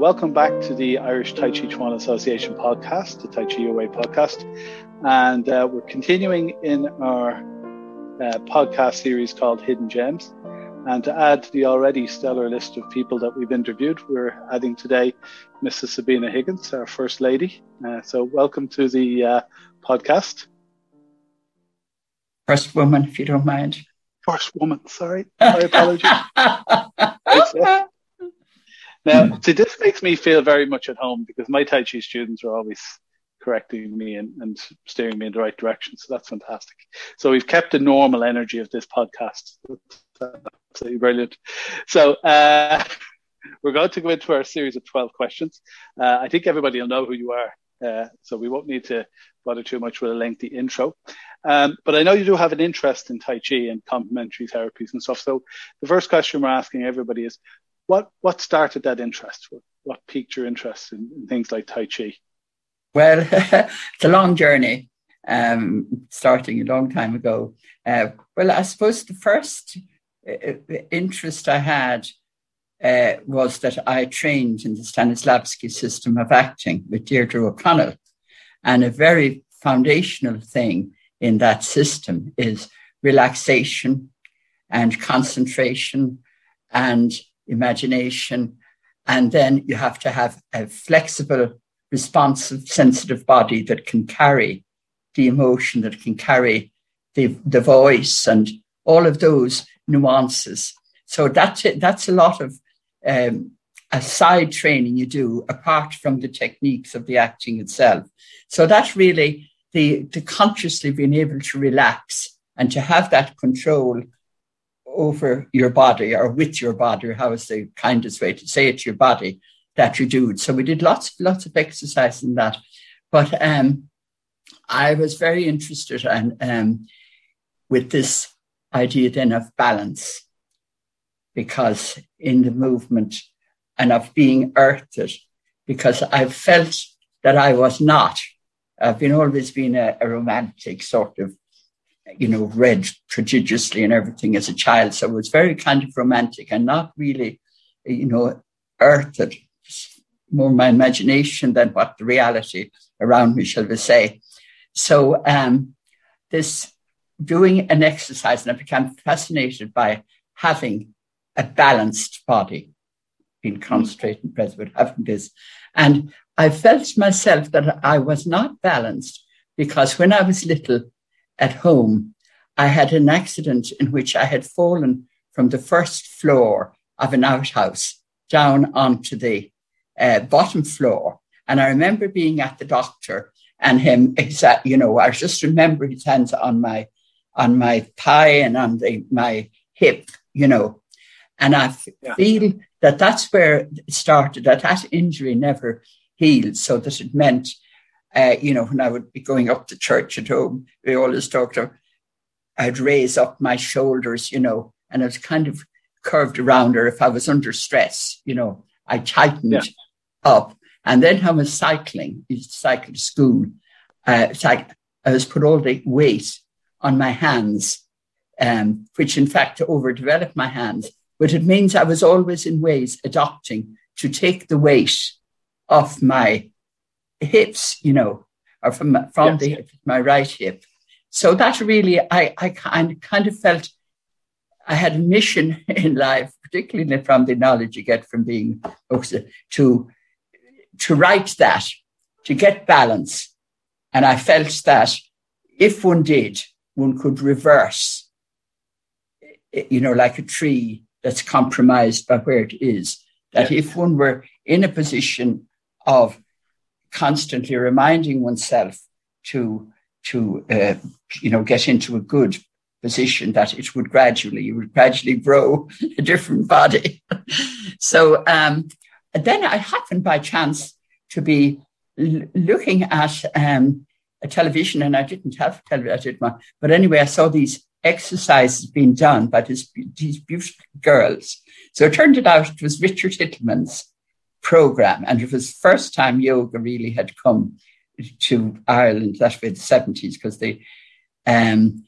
welcome back to the Irish Tai Chi Chuan Association podcast, the Tai Chi Your Way podcast. And uh, we're continuing in our uh, podcast series called Hidden Gems. And to add to the already stellar list of people that we've interviewed, we're adding today Mrs. Sabina Higgins, our First Lady. Uh, so, welcome to the uh, podcast. First woman, if you don't mind. First woman, sorry. My apologies. now, see, this makes me feel very much at home because my Tai Chi students are always correcting me and, and steering me in the right direction. So that's fantastic. So we've kept the normal energy of this podcast. Absolutely brilliant. So uh, we're going to go into our series of 12 questions. Uh, I think everybody will know who you are. Uh, so we won't need to bother too much with a lengthy intro. Um, but I know you do have an interest in Tai Chi and complementary therapies and stuff. So the first question we're asking everybody is, what what started that interest? What, what piqued your interest in, in things like Tai Chi? Well, it's a long journey, um, starting a long time ago. Uh, well, I suppose the first uh, interest I had uh, was that I trained in the Stanislavski system of acting with Deirdre O'Connell. And a very foundational thing in that system is relaxation and concentration and imagination. And then you have to have a flexible responsive, sensitive body that can carry the emotion, that can carry the, the voice and all of those nuances. So that's it. That's a lot of um, a side training you do apart from the techniques of the acting itself. So that's really the, the consciously being able to relax and to have that control over your body or with your body, or how is the kindest way to say it your body, that you do. So we did lots, lots of exercise in that. But um, I was very interested in, um, with this idea then of balance, because in the movement and of being earthed, because I felt that I was not. I've been always been a, a romantic sort of, you know, read prodigiously and everything as a child. So it was very kind of romantic and not really, you know, earthed more my imagination than what the reality around me, shall we say. So um, this doing an exercise, and I became fascinated by having a balanced body, being concentrated present, but having this. And I felt myself that I was not balanced because when I was little at home, I had an accident in which I had fallen from the first floor of an outhouse down onto the uh, bottom floor. And I remember being at the doctor and him exact, you know, I just remember his hands on my on my thigh and on the, my hip, you know, and I yeah. feel that that's where it started. That that injury never healed, so that it meant, uh, you know, when I would be going up to church at home, we always talked of, I'd raise up my shoulders, you know, and I was kind of curved around, or if I was under stress, you know, I tightened yeah up. And then I was cycling, I used to cycle to school. Uh, I was put all the weight on my hands, um, which in fact overdeveloped my hands. But it means I was always in ways adopting to take the weight off my hips, you know, or from, from yes. the hip, my right hip. So that really, I, I kind, kind of felt I had a mission in life, particularly from the knowledge you get from being to to write that, to get balance. And I felt that if one did, one could reverse, eh, you know, like a tree that's compromised by where it is. That if one were in a position of constantly reminding oneself to, to, uh, you know, get into a good position that it would gradually, you would gradually grow a different body. so, um, then I happened by chance to be l- looking at um, a television, and I didn't have television, i did not but anyway, I saw these exercises being done by this, these beautiful girls. So it turned out it was Richard Hittleman's program, and it was the first time yoga really had come to Ireland. That was the seventies because they. Um,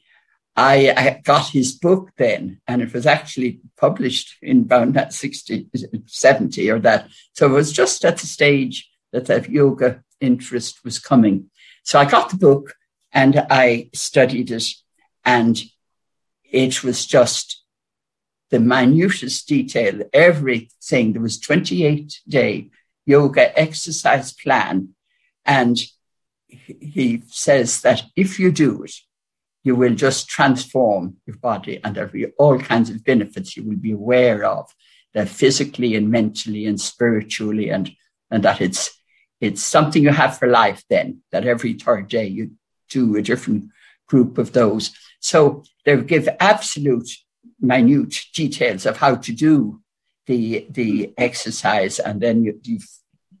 I, I, got his book then, and it was actually published in about that 60, 70 or that. So it was just at the stage that that yoga interest was coming. So I got the book and I studied it, and it was just the minutest detail, everything. There was 28 day yoga exercise plan. And he says that if you do it, you will just transform your body and there'll be all kinds of benefits you will be aware of that physically and mentally and spiritually and, and that it's, it's something you have for life then, that every third day you do a different group of those. So they give absolute minute details of how to do the, the exercise. And then you, you,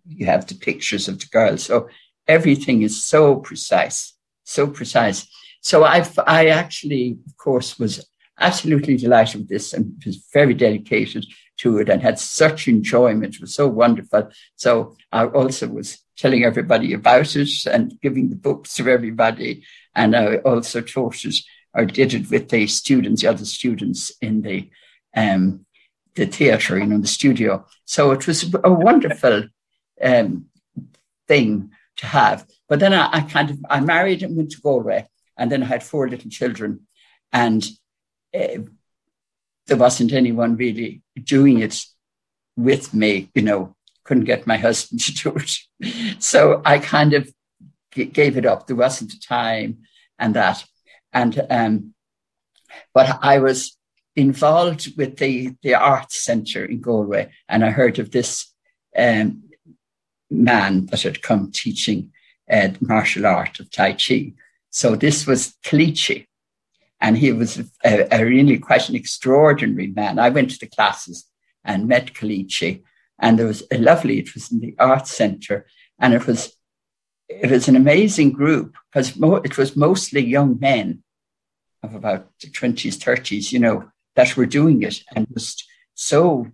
you have the pictures of the girls. So everything is so precise, so precise. So I, I actually, of course, was absolutely delighted with this and was very dedicated to it and had such enjoyment. It was so wonderful. So I also was telling everybody about it and giving the books to everybody. And I also taught it or did it with the students, the other students in the um, the theatre, you know, the studio. So it was a wonderful um, thing to have. But then I, I, kind of I married and went to Galway, and then I had four little children, and uh, there wasn't anyone really doing it with me. You know, couldn't get my husband to do it, so I kind of g- gave it up. There wasn't time and that, and um, but I was involved with the the arts centre in Galway, and I heard of this um, man that had come teaching uh, martial art of Tai Chi. So this was Kalichi, and he was a, a, really quite an extraordinary man. I went to the classes and met Kalichi, and there was a lovely. It was in the art centre, and it was it was an amazing group because mo- it was mostly young men of about the twenties, thirties, you know, that were doing it, and just so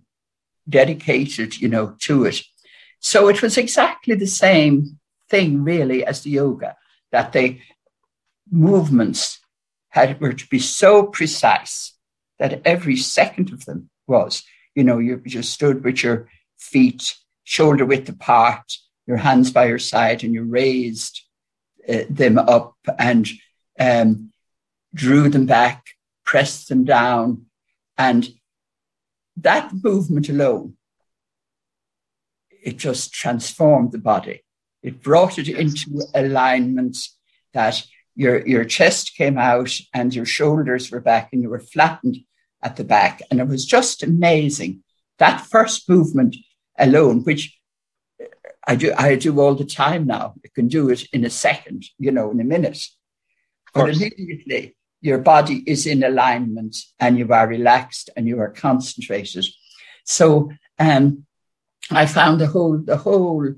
dedicated, you know, to it. So it was exactly the same thing, really, as the yoga, that the movements had were to be so precise that every second of them was, you know, you just stood with your feet shoulder width apart, your hands by your side, and you raised uh, them up and um, drew them back, pressed them down, and that movement alone it just transformed the body. It brought it into alignment that your, your chest came out and your shoulders were back and you were flattened at the back. And it was just amazing. That first movement alone, which I do, I do all the time now. I can do it in a second, you know, in a minute. But immediately your body is in alignment and you are relaxed and you are concentrated. So, um, I found the whole, the whole,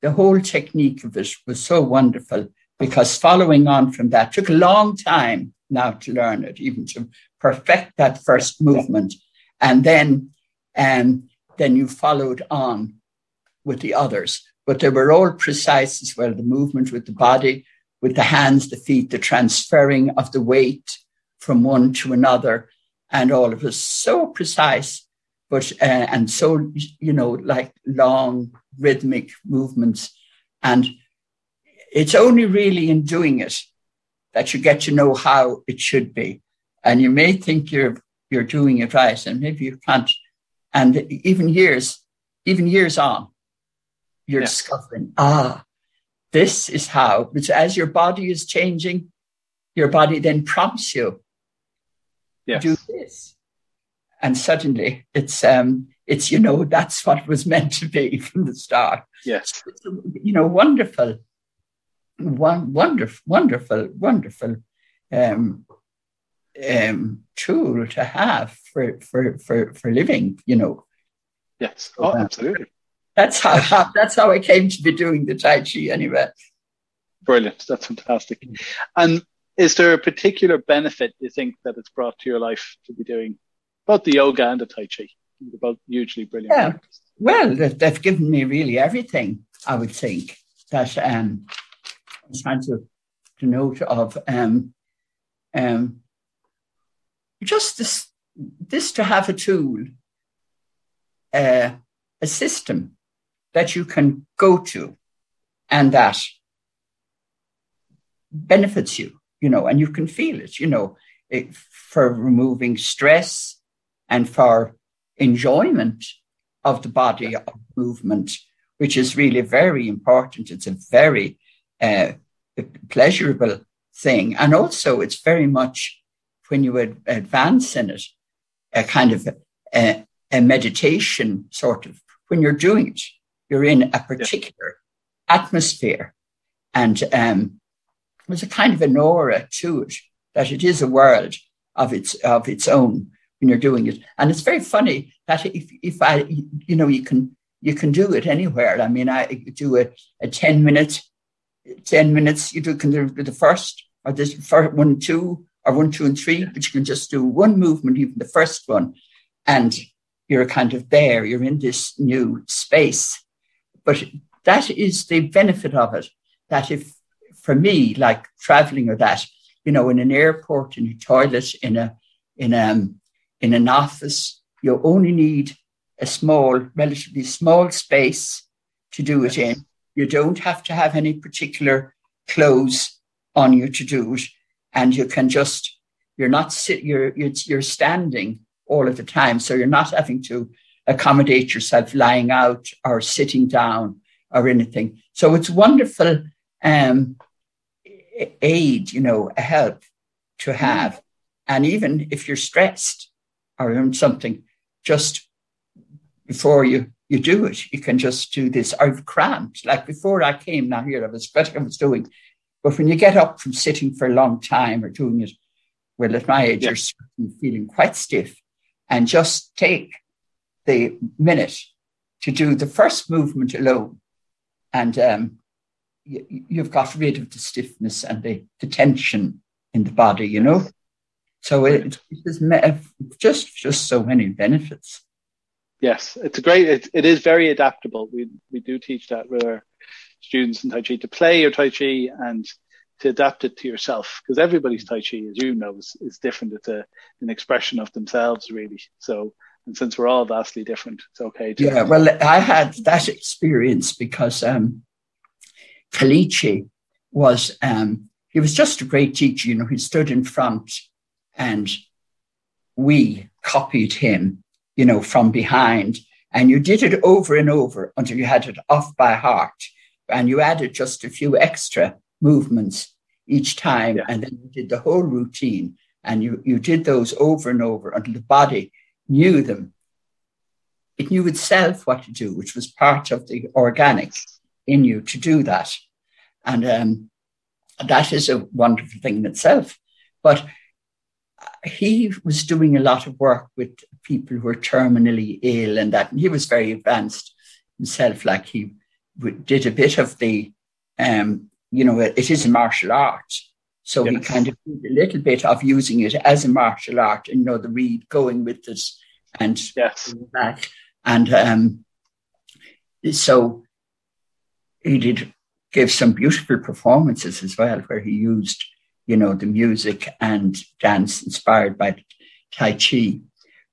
the whole technique of it was so wonderful because following on from that took a long time now to learn it, even to perfect that first movement. And then, um, then you followed on with the others, but they were all precise as well. The movement with the body, with the hands, the feet, the transferring of the weight from one to another, and all of us so precise but uh, and so you know like long rhythmic movements. And it's only really in doing it that you get to know how it should be. And you may think you're you're doing it right and maybe you can't. And even years even years on you're yeah. discovering ah this is how but as your body is changing your body then prompts you yes. do this. And suddenly it's um it's you know that's what it was meant to be from the start. Yes. You know wonderful one wonderful wonderful wonderful um um tool to have for for for for living you know. Yes. Oh uh, absolutely that's how, that's how i came to be doing the tai chi anyway brilliant that's fantastic and is there a particular benefit you think that it's brought to your life to be doing both the yoga and the Tai Chi. They're both hugely brilliant. Yeah. Well, they've given me really everything, I would think, that um, I'm trying to, to note of. Um, um, just this, this to have a tool, uh, a system that you can go to and that benefits you, you know, and you can feel it, you know, it, for removing stress and for enjoyment of the body of movement, which is really very important. It's a very uh, pleasurable thing. And also, it's very much when you advance in it, a kind of a, a meditation sort of, when you're doing it, you're in a particular yeah. atmosphere. And um, there's a kind of an aura to it that it is a world of its of its own when you're doing it. And it's very funny that if if I you know you can you can do it anywhere. I mean, I do a, a 10 minute, 10 minutes, you do can do the first or this first one, two, or one, two, and three, but you can just do one movement, even the first one, and you're kind of there, you're in this new space. But that is the benefit of it. That if for me, like traveling or that, you know, in an airport, in a toilet, in a in a in an office, you only need a small, relatively small space to do it in. You don't have to have any particular clothes on you to do it, and you can just you're not sit you're you're, you're standing all of the time, so you're not having to accommodate yourself lying out or sitting down or anything. So it's wonderful um, aid, you know, a help to mm. have. And even if you're stressed or in something, just before you you do it. You can just do this. I've cramped. Like before I came now here, I was what I was doing. But when you get up from sitting for a long time or doing it, well, at my age, yeah. you're feeling quite stiff. And just take the minute to do the first movement alone. And um, you, have got rid of the stiffness and the, the tension in the body, you know? So it, it is just, just so many benefits. Yes, it's a great. It, it is very adaptable. We we do teach that with our students in Tai Chi to play your Tai Chi and to adapt it to yourself because everybody's Tai Chi, as you know, is, is different. It's a, an expression of themselves, really. So, and since we're all vastly different, it's okay. To yeah, well, I had that experience because um, Kalichi was um, he was just a great teacher. You know, he stood in front, and we copied him you know, from behind. And you did it over and over until you had it off by heart. And you added just a few extra movements each time. Yeah. And then you did the whole routine. And you, you did those over and over until the body knew them. It knew itself what to do, which was part of the organic in you to do that. And um, that is a wonderful thing in itself. But he was doing a lot of work with people who were terminally ill and that. And he was very advanced himself. Like he did a bit of the, um, you know, it is a martial art. So yes. he kind of did a little bit of using it as a martial art, and you know, the read going with it and yes. that. And um, so he did give some beautiful performances as well, where he used you know, the music and dance inspired by Tai Chi.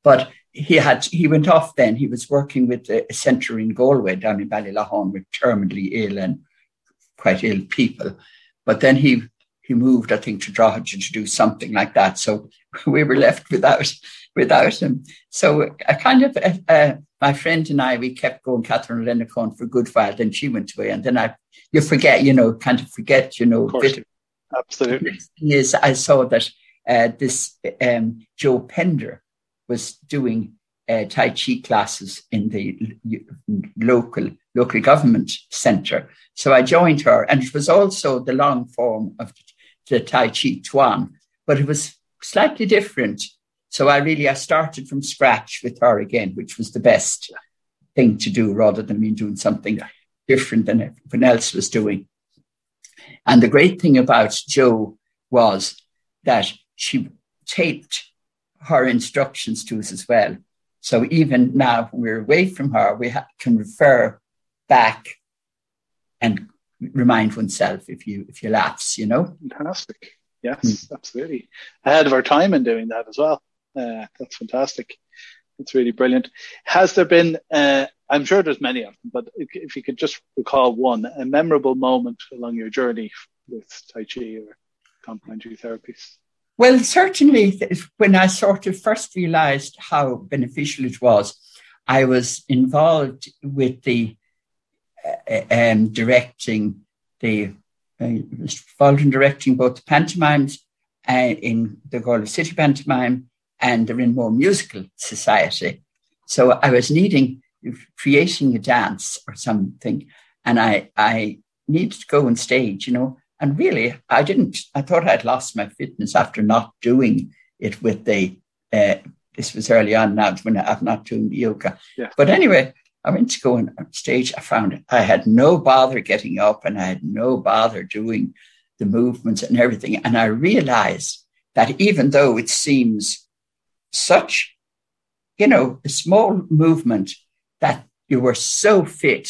But he had he went off then. He was working with a centre in Galway down in Ballylahone with terminally ill and quite ill people. But then he he moved, I think, to Drogheda to do something like that. So we were left without without him. So I kind of uh, uh, my friend and I we kept going Catherine Lenacon for a good while. Then she went away, and then I you forget, you know, kind of forget, you know, bit of Absolutely. Is I saw that uh, this um, Joe Pender was doing uh, Tai Chi classes in the local local government centre. So I joined her, and it was also the long form of the Tai Chi Chuan, but it was slightly different. So I really I started from scratch with her again, which was the best thing to do rather than me doing something different than everyone else was doing. And the great thing about Joe was that she taped her instructions to us as well. So even now, when we're away from her, we ha- can refer back and remind oneself if you if you lapse, you know. Fantastic. Yes, absolutely. Ahead of our time in doing that as well. Uh, that's fantastic. That's really brilliant. Has there been? Uh, I'm sure there's many of them, but if, if, you could just recall one, a memorable moment along your journey with Tai Chi or complementary therapies. Well, certainly, when I sort of first realized how beneficial it was, I was involved with the uh, um, directing the uh, in directing both the pantomimes uh, in the Galway City Pantomime and the Renmore Musical Society. So I was needing creating a dance or something, and I I needed to go on stage, you know. And really, I didn't. I thought I'd lost my fitness after not doing it with the. Uh, this was early on now when I'm not doing the yoga. Yeah. But anyway, I went to go on stage. I found I had no bother getting up, and I had no bother doing the movements and everything. And I realized that even though it seems such, you know, a small movement that you were so fit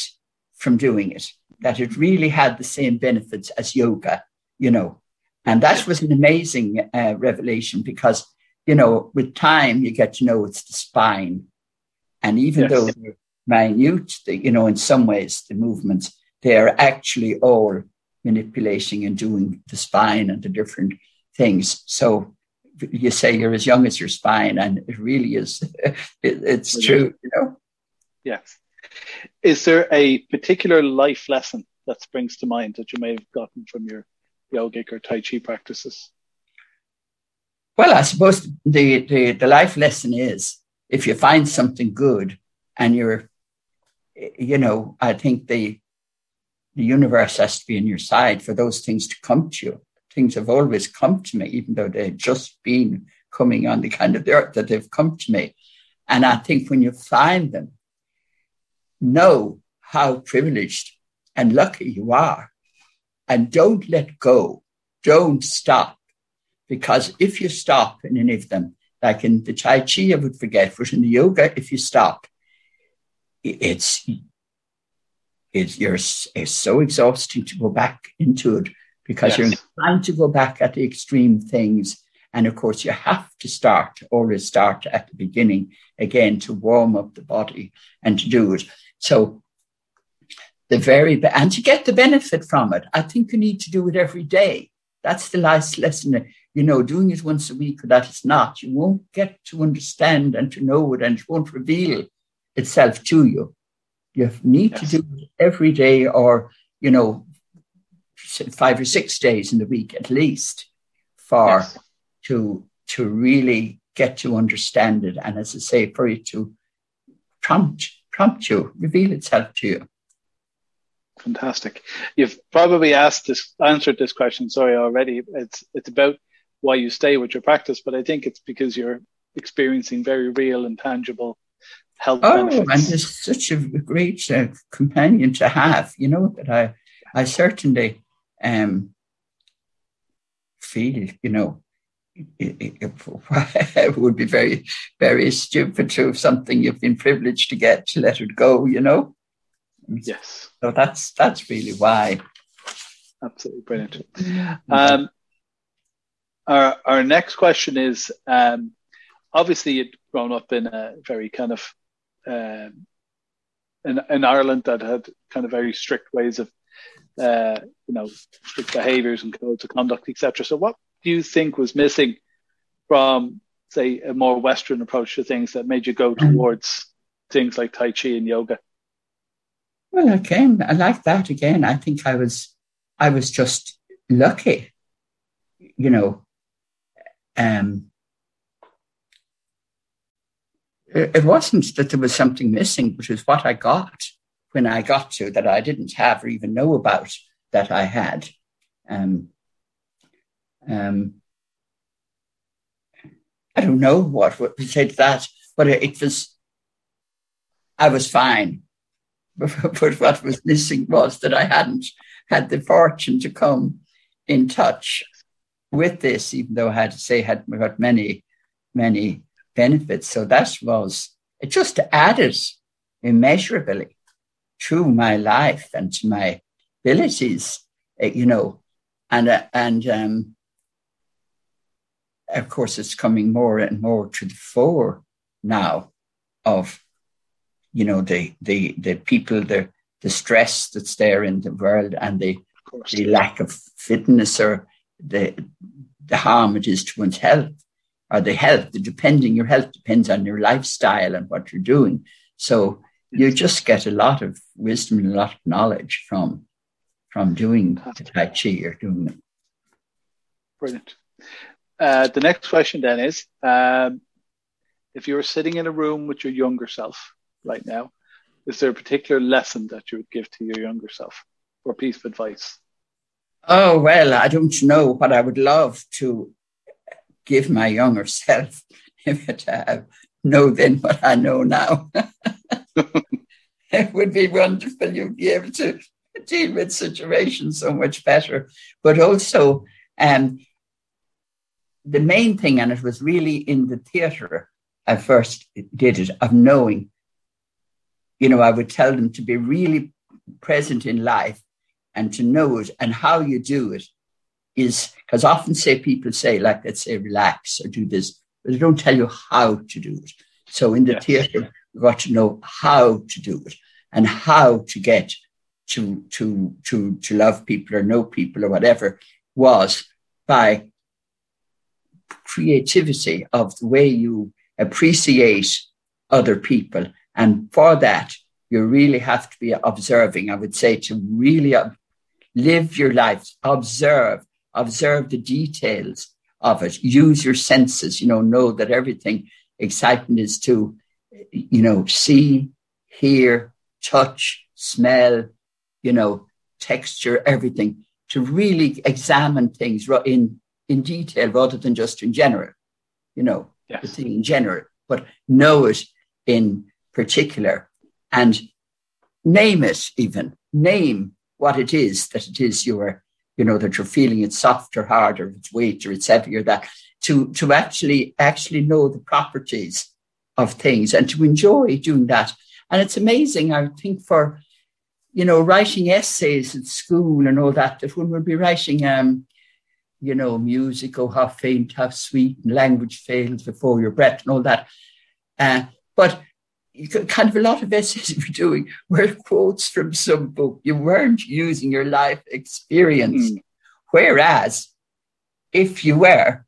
from doing it that it really had the same benefits as yoga, you know. And that was an amazing uh, revelation because, you know, with time you get to know it's the spine. And even yes. though minute, you know, in some ways, the movements, they're actually all manipulating and doing the spine and the different things. So you say you're as young as your spine, and it really is. it, it's true, you know. Yes. Is there a particular life lesson that springs to mind that you may have gotten from your yogic or tai chi practices? Well, I suppose the, the, the life lesson is if you find something good and you're, you know, I think the the universe has to be on your side for those things to come to you things have always come to me, even though they've just been coming on the kind of the earth that they've come to me. And I think when you find them, know how privileged and lucky you are. And don't let go. Don't stop. Because if you stop in any of them, like in the Tai Chi, I would forget, but in the yoga, if you stop, it's, it's, you're, it's so exhausting to go back into it because yes. you're trying to go back at the extreme things. And of course, you have to start, always start at the beginning again to warm up the body and to do it. So the very, and to get the benefit from it, I think you need to do it every day. That's the last lesson. You know, doing it once a week, that is not. You won't get to understand and to know it and it won't reveal itself to you. You need yes. to do it every day or, you know, five or six days in the week at least for yes. to to really get to understand it and as I say for it to prompt prompt you reveal itself to you fantastic you've probably asked this answered this question sorry already it's it's about why you stay with your practice but I think it's because you're experiencing very real and tangible health oh, benefits. and it's such a great uh, companion to have you know that I I certainly um, feel, you know, it, it, it, would be very, very stupid to have something you've been privileged to get to let it go, you know? Yes. So that's that's really why. Absolutely brilliant. Um, our our next question is um, obviously grown up in a very kind of um, in in Ireland that had kind of very strict ways of uh, you know, strict behaviours and codes of conduct, etc. So, what do you think was missing from, say, a more Western approach to things that made you go mm. towards things like Tai Chi and yoga? Well, again, I like that. Again, I think I was, I was just lucky, you know. Um, it wasn't that there was something missing, which is what I got when I got to that I didn't have or even know about that I had. Um, um, I don't know what would say to that, but it was, I was fine. but what was missing was that I hadn't had the fortune to come in touch with this, even though I had to say had got many, many benefits. So that was, it just added immeasurably to my life and to my abilities, uh, you know, and uh, and um, of course, it's coming more and more to the fore now of, you know, the the the people, the the stress that's there in the world and the the lack of fitness or the the harm it is to one's health or the health, the depending your health depends on your lifestyle and what you're doing. So you just get a lot of wisdom and a lot of knowledge from from doing the Tai Chi or doing it. Brilliant. Uh, the next question then is um, if you were sitting in a room with your younger self right now, is there a particular lesson that you would give to your younger self or piece of advice? Oh, well, I don't know what I would love to give my younger self if it uh, know then what I know now. it would be wonderful. You'd be able to deal with situations so much better. But also, um, the main thing, and it was really in the theatre I first did it, of knowing, you know, I would tell them to be really present in life and to know it and how you do it is because often say people say, like, let's say, relax or do this, but they don't tell you how to do it. So in the theatre, you've got to know how to do it and how to get to to to to love people or know people or whatever was by creativity of the way you appreciate other people. And for that, you really have to be observing. I would say to really live your life, observe, observe the details of it, use your senses, you know, know that everything excitement is to, you know, see, hear, touch, smell, you know, texture, everything to really examine things in, in detail rather than just in general, you know, yes. the thing in general, but know it in particular and name it even, name what it is that it is you're, you know, that you're feeling it's soft or hard or it's weight or it's heavy or that to, to actually, actually know the properties of things and to enjoy doing that. And it's amazing, I think, for you know, writing essays at school and all that, that when we'll be writing, um, you know, music, oh, how faint, how sweet, and language fails before your breath and all that. Uh, but kind of a lot of essays you were doing were quotes from some book. You weren't using your life experience. Mm. Whereas if you were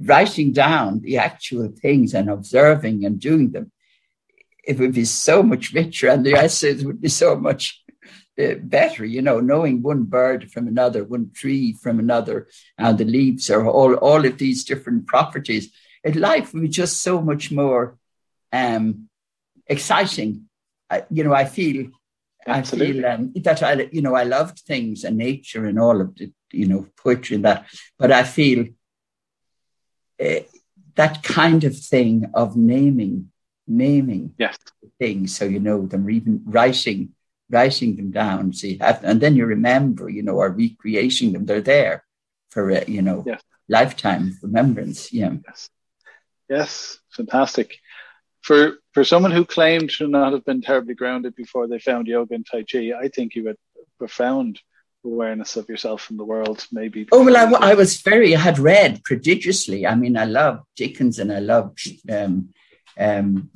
writing down the actual things and observing and doing them, it would be so much richer and the essays would be so much uh, better, you know, knowing one bird from another, one tree from another, and the leaves are all, all of these different properties. And life would be just so much more um, exciting. Uh, you know, I feel, Absolutely. I feel um, that I, you know, I loved things and nature and all of the, you know, poetry and that, but I feel uh, that kind of thing of naming naming yes. things so you know them, or even writing writing them down. So have, and then you remember, you know, or recreating them. They're there for uh, you know yes. lifetime remembrance. Yeah. Yes. Yes, fantastic. For for someone who claimed to not have been terribly grounded before they found yoga and Tai Chi, I think you had profound awareness of yourself and the world. Maybe. Oh well, I, I was very. I had read prodigiously. I mean, I love Dickens and I love um, um,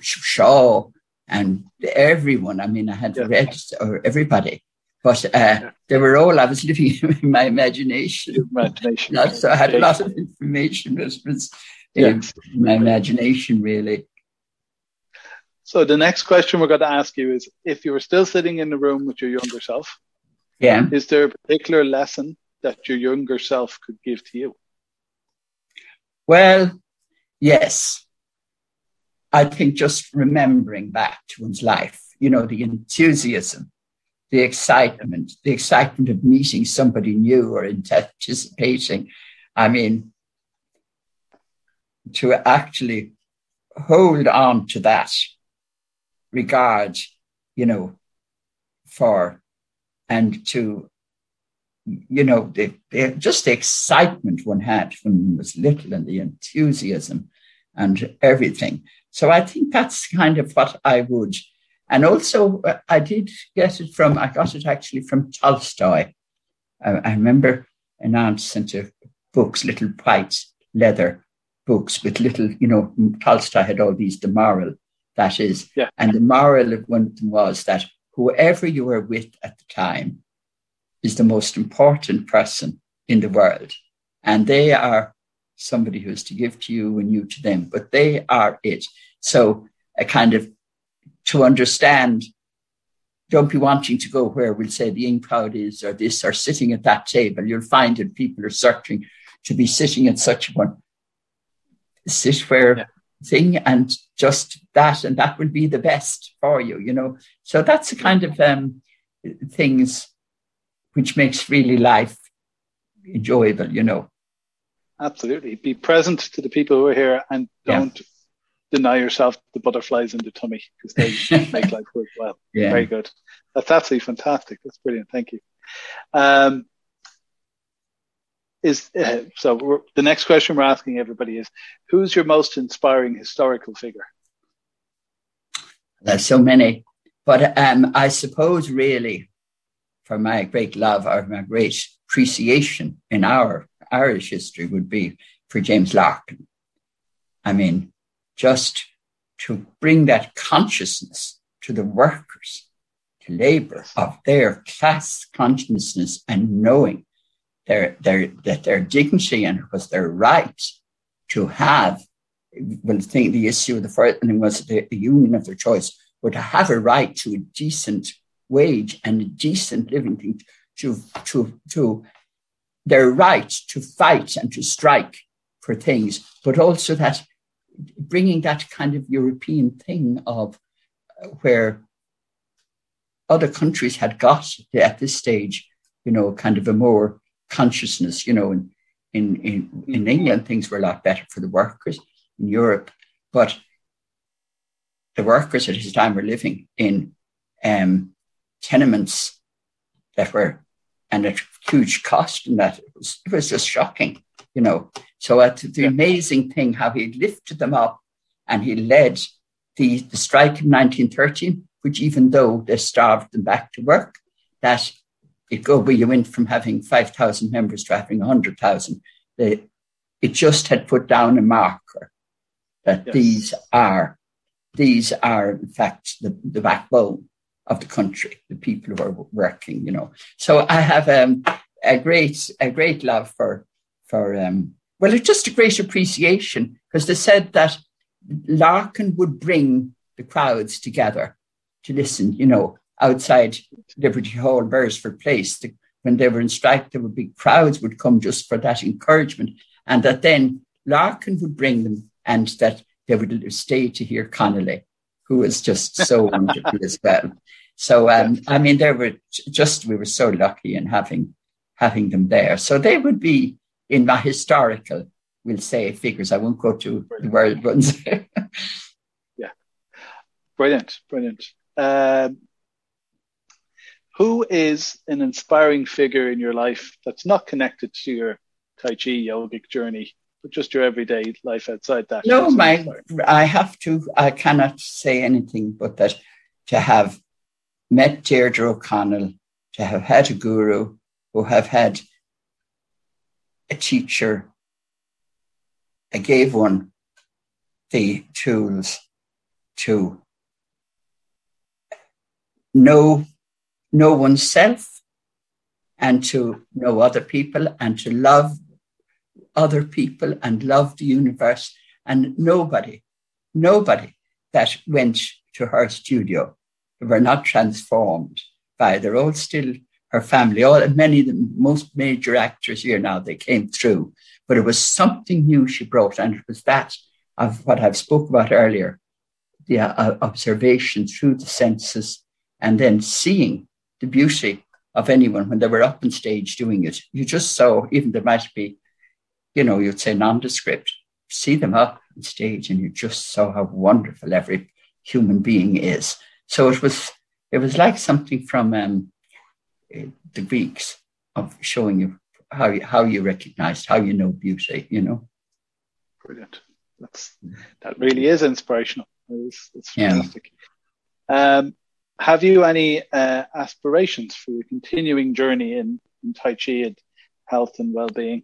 Shaw and everyone. I mean, I had yeah. read or everybody, but uh, yeah. they were all. I was living in my imagination. Imagination. so I had a lot of information. It was yeah. my imagination, really. So the next question we're going to ask you is: If you were still sitting in the room with your younger self, yeah, is there a particular lesson that your younger self could give to you? Well, yes. I think just remembering back to one's life, you know, the enthusiasm, the excitement, the excitement of meeting somebody new or anticipating. I mean, to actually hold on to that regard, you know, for and to, you know, the, the, just the excitement one had when one was little and the enthusiasm and everything. So I think that's kind of what I would. And also, uh, I did get it from, I got it actually from Tolstoy. I, remember an aunt sent a books, little white leather books with little, you know, Tolstoy had all these, the moral, that is. Yeah. And the moral of one of them was that whoever you were with at the time is the most important person in the world. And they are somebody who is to give to you and you to them, but they are it. So a kind of to understand, don't be wanting to go where we'll say the in crowd is or this or sitting at that table. You'll find that people are searching to be sitting at such one. Sit where yeah. thing and just that, and that will be the best for you, you know. So that's the kind of um, things which makes really life enjoyable, you know. Absolutely. Be present to the people who are here and don't yeah. deny yourself the butterflies in the tummy because they make life worthwhile. Yeah. Very good. That's absolutely fantastic. That's brilliant. Thank you. Um, is uh, so the next question we're asking everybody is who's your most inspiring historical figure? There's so many but um, i suppose really for my great love or my great appreciation in our irish history would be for james larkin. I mean just to bring that consciousness to the workers to labor of their class consciousness and knowing their, their, that their dignity and it was their right to have, well, think the issue of the first thing was the, the union of their choice, but to have a right to a decent wage and a decent living thing, to, to, to their right to fight and to strike for things, but also that bringing that kind of European thing of uh, where other countries had got at this stage, you know, kind of a more consciousness. You know, in, in, in, in England, things were a lot better for the workers. In Europe, but the workers at his time were living in um, tenements that were and at huge cost, and that it was, it was just shocking, you know. So uh, the amazing thing how he lifted them up and he led the, the strike in 1913, which even though they starved them back to work, that it go where you went from having 5,000 members to having 100,000. It just had put down a marker that yes. these are, these are in fact the, the backbone of the country, the people who are working, you know. So I have um, a great, a great love for, for, um, well, it's just a great appreciation because they said that Larkin would bring the crowds together to listen, you know, outside Liberty Hall, Beresford Place. The, when they were in strike, there would be crowds would come just for that encouragement, and that then Larkin would bring them, and that they would stay to hear Connolly, who was just so wonderful as well. So, um, I mean, there were just we were so lucky in having having them there. So they would be in my historical, we'll say, figures. I won't go to the world ones. yeah, brilliant, brilliant. Um, who is an inspiring figure in your life that's not connected to your Tai Chi yogic journey, but just your everyday life outside that? No, my, I have to, I cannot say anything but that to have met Deirdre O'Connell, to have had a guru, who have had a teacher, I gave one the tools to know know oneself and to know other people and to love other people and love the universe. And nobody, nobody that went to her studio were not transformed by, they're all still her family. All many of the most major actors here now, they came through. But it was something new she brought, and it was that of what I've spoke about earlier, the uh, observation through the senses, and then seeing the beauty of anyone when they were up on stage doing it. You just saw, even there might be, you know, you'd say nondescript, see them up on stage and you just saw how wonderful every human being is. So it was, it was like something from um, the Greeks of showing you how you, how you recognized, how you know beauty, you know. Brilliant. That's, that really is inspirational. It's, it's fantastic. Yeah. Um, have you any uh, aspirations for your continuing journey in, in Tai Chi and health and well-being?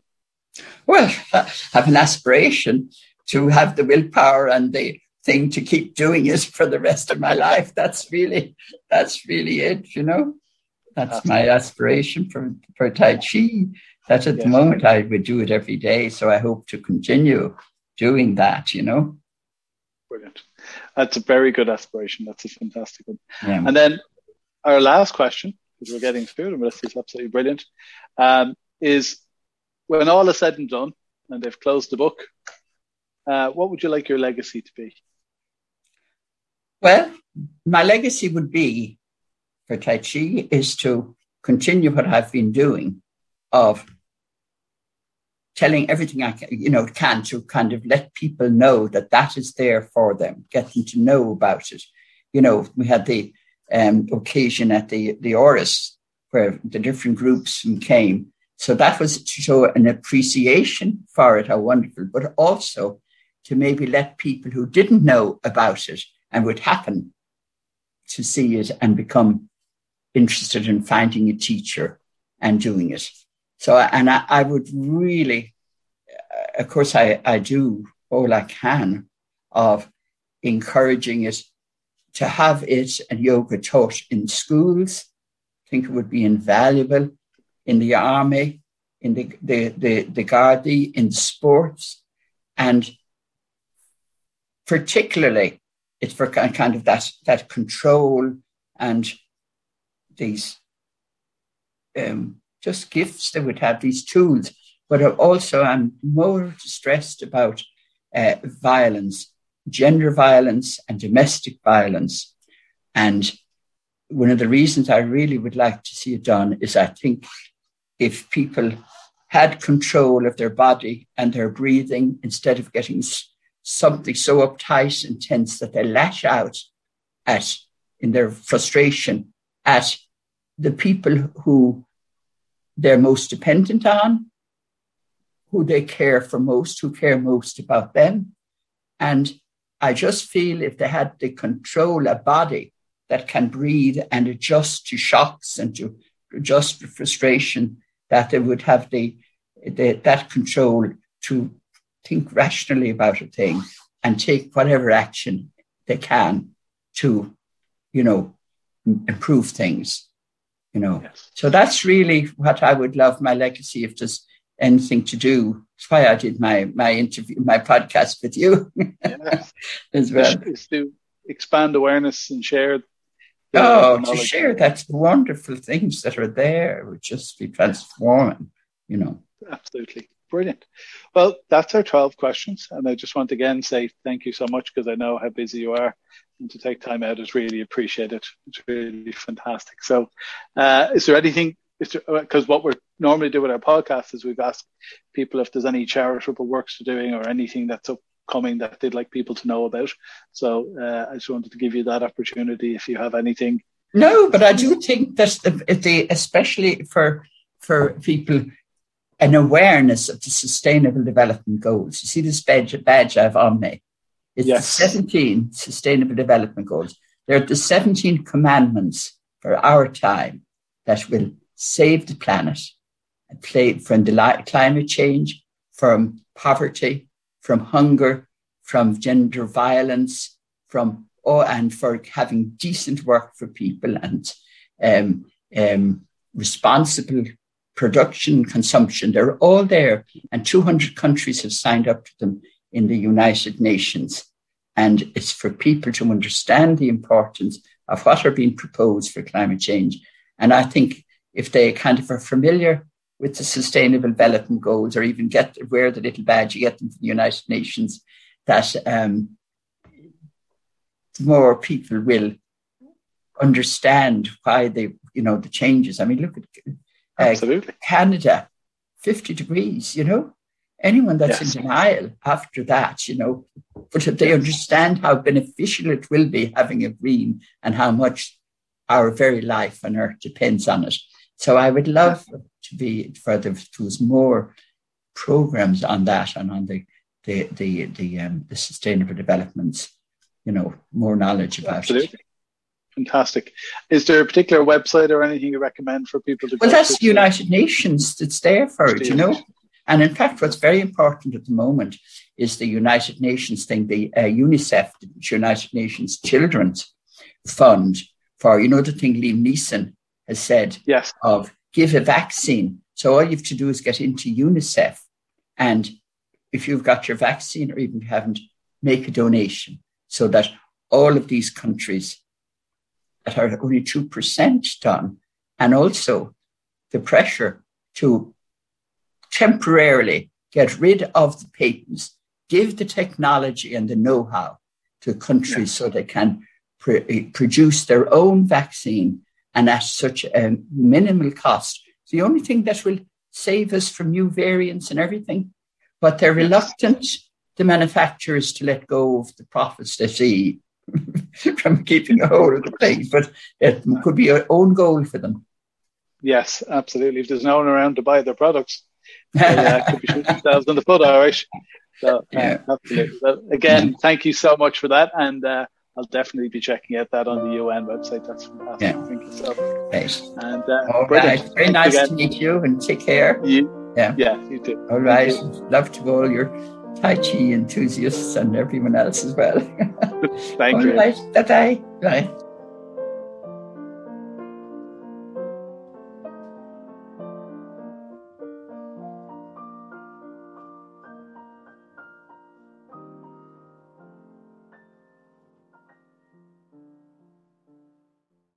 Well, I have an aspiration to have the willpower and the thing to keep doing it for the rest of my life. That's really, that's really it, you know. That's my aspiration for, for Tai Chi. That at yes. the moment I would do it every day. So I hope to continue doing that, you know. Brilliant. That's a very good aspiration. That's a fantastic one. Yeah. And then our last question, because we're getting through them, this is absolutely brilliant, um, is when all is said and done and they've closed the book, uh, what would you like your legacy to be? Well, my legacy would be for Tai Chi is to continue what I've been doing of telling everything I can, you know, can to kind of let people know that that is there for them, get them to know about it. You know, we had the um, occasion at the the Áras where the different groups came. So that was to show an appreciation for it, how wonderful, but also to maybe let people who didn't know about it and would happen to see it and become interested in finding a teacher and doing it. So, and I, I would really, uh, of course, I, I do all I can of encouraging it to have it and yoga taught in schools. I think it would be invaluable in the army, in the, the, the, the Gardaí, in sports, and particularly it's for kind of that, that control and these um, just gifts they would have, these tools. But also, I'm more stressed about uh, violence, gender violence, and domestic violence. And one of the reasons I really would like to see it done is I think if people had control of their body and their breathing instead of getting something so uptight and tense that they lash out at in their frustration at the people who they're most dependent on, who they care for most, who care most about them. And I just feel if they had the control a body that can breathe and adjust to shocks and to adjust to frustration, that they would have the, the that control to think rationally about a thing and take whatever action they can to, you know, improve things you know. Yes. So that's really what I would love my legacy if there's anything to do. That's why I did my my interview, my podcast with you yes. as well. Is to expand awareness and share. Oh, to share that's wonderful things that are there would just be transforming, you know. Absolutely. Brilliant. Well, that's our 12 questions. And I just want to again say thank you so much because I know how busy you are and to take time out is really appreciated. It's really fantastic. So, uh, is there anything? Because uh, what we normally do with our podcast is we've asked people if there's any charitable works they're doing or anything that's upcoming that they'd like people to know about. So, uh, I just wanted to give you that opportunity if you have anything. No, but I do think that the, especially for for people an awareness of the sustainable development goals. You see this badge, badge I have on me. It's yes. the 17 Sustainable Development Goals. They're the 17 commandments for our time that will save the planet play from the climate change, from poverty, from hunger, from gender violence, from oh, and for having decent work for people and um, um, responsible production, consumption. They're all there, and 200 countries have signed up to them in the United Nations. And it's for people to understand the importance of what are being proposed for climate change. And I think if they kind of are familiar with the sustainable development goals or even get wear the little badge you get them from the United Nations, that um, more people will understand why they, you know, the changes. I mean, look at uh, Canada, 50 degrees, you know, anyone that's yes. in denial after that, you know, but if they understand how beneficial it will be having a green and how much our very life on earth depends on it. So I would love to be for there was more programs on that and on the the the the, um, the sustainable developments, you know, more knowledge about Absolutely. it. Fantastic. Is there a particular website or anything you recommend for people to? Well, that's the United Nations. It's there for it, you know. And in fact, what's very important at the moment is the United Nations thing, the uh, UNICEF, the United Nations Children's Fund, for, you know, the thing Liam Neeson has said yes. of give a vaccine. So all you have to do is get into UNICEF. And if you've got your vaccine or even haven't, make a donation so that all of these countries that are only 2% done, and also the pressure to temporarily get rid of the patents, give the technology and the know how to countries so they can pr- produce their own vaccine and at such a minimal cost. It's the only thing that will save us from new variants and everything. But they're reluctant, the manufacturers, to let go of the profits they see from keeping a hold of the place. But it could be an own goal for them. Yes, absolutely. If there's no one around to buy their products, uh, could be shooting themselves in the foot, right. So, uh, yeah. absolutely. Again, yeah. thank you so much for that. And uh, I'll definitely be checking out that on the UN website. That's fantastic. Yeah. Thank you so much. Right. And, uh, All right. Very nice again. to meet you and take care. You, yeah. Yeah, you too. All right. Love to all your Tai Chi enthusiasts and everyone else as well. Thank all you. Right. Bye-bye. Bye.